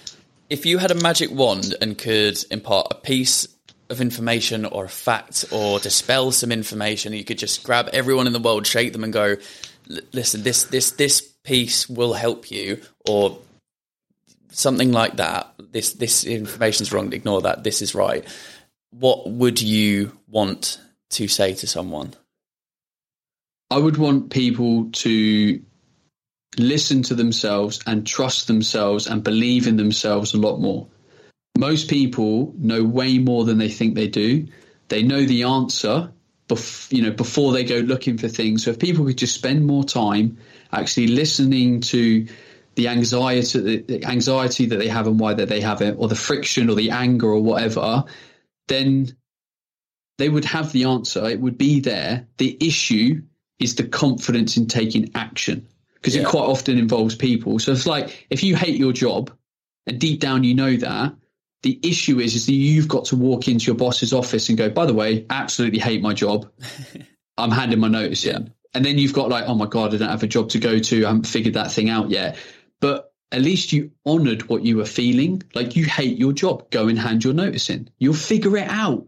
Speaker 1: If you had a magic wand and could impart a piece of information or a fact or dispel some information, you could just grab everyone in the world, shake them, and go, "Listen, this this this." Piece will help you or something like that. This this information is wrong. Ignore that. This is right. What would you want to say to someone?
Speaker 2: I would want people to listen to themselves and trust themselves and believe in themselves a lot more. Most people know way more than they think they do. They know the answer bef- you know before they go looking for things so if people could just spend more time actually listening to the anxiety, the anxiety that they have and why that they have it, or the friction or the anger or whatever, then they would have the answer. It would be there. The issue is the confidence in taking action because yeah. it quite often involves people. So it's like if you hate your job and deep down you know that, The issue is, is that you've got to walk into your boss's office and go, by the way, absolutely hate my job. *laughs* I'm handing my notice in. And then you've got like, oh my God, I don't have a job to go to. I haven't figured that thing out yet. But at least you honored what you were feeling. Like you hate your job. Go and hand your notice in. You'll figure it out.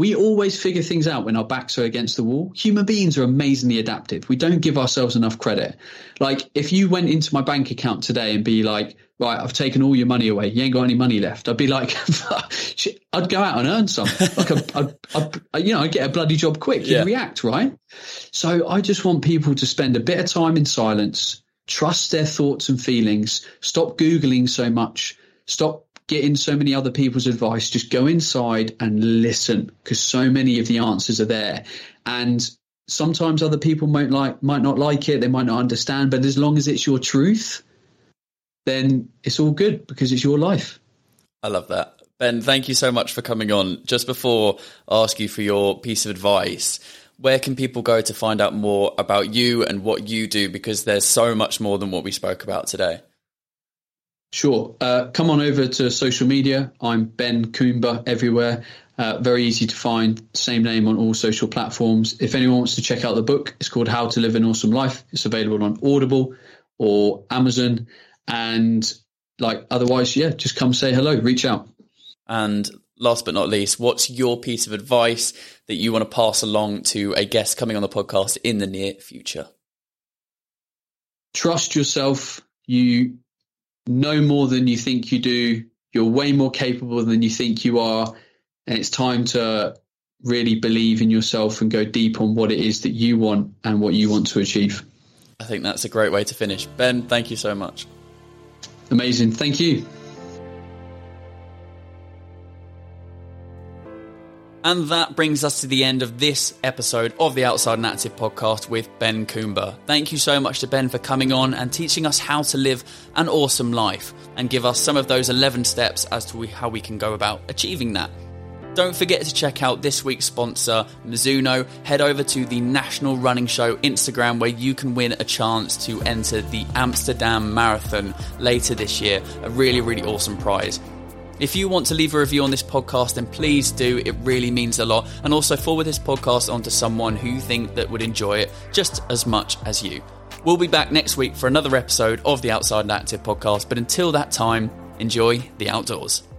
Speaker 2: We always figure things out when our backs are against the wall. Human beings are amazingly adaptive. We don't give ourselves enough credit. Like if you went into my bank account today and be like, right, I've taken all your money away. You ain't got any money left. I'd be like, *laughs* I'd go out and earn some. Like, I'd, I'd, I'd, you know, I'd get a bloody job quick. You'd yeah. react, right? So I just want people to spend a bit of time in silence, trust their thoughts and feelings, stop Googling so much, stop getting so many other people's advice. Just go inside and listen because so many of the answers are there. And sometimes other people might like might not like it, they might not understand, but as long as it's your truth, then it's all good because it's your life.
Speaker 1: I love that. Ben, thank you so much for coming on. Just before I ask you for your piece of advice, where can people go to find out more about you and what you do? Because there's so much more than what we spoke about today.
Speaker 2: Sure. Uh, come on over to social media. I'm Ben Coomber everywhere. Uh, very easy to find. Same name on all social platforms. If anyone wants to check out the book, it's called How to Live an Awesome Life. It's available on Audible or Amazon. And like otherwise, yeah, just come say hello, reach out.
Speaker 1: And last but not least, what's your piece of advice that you want to pass along to a guest coming on the podcast in the near future?
Speaker 2: Trust yourself. You know more than you think you do. You're way more capable than you think you are. And it's time to really believe in yourself and go deep on what it is that you want and what you want to achieve.
Speaker 1: I think that's a great way to finish. Ben, thank you so much.
Speaker 2: Amazing. Thank you.
Speaker 1: And that brings us to the end of this episode of the Outside and Active podcast with Ben Coomber. Thank you so much to Ben for coming on and teaching us how to live an awesome life and give us some of those 11 steps as to how we can go about achieving that. Don't forget to check out this week's sponsor, Mizuno. Head over to the National Running Show Instagram where you can win a chance to enter the Amsterdam Marathon later this year. A really, really awesome prize. If you want to leave a review on this podcast, then please do. It really means a lot. And also forward this podcast on to someone who you think that would enjoy it just as much as you. We'll be back next week for another episode of the Outside and Active podcast. But until that time, enjoy the outdoors.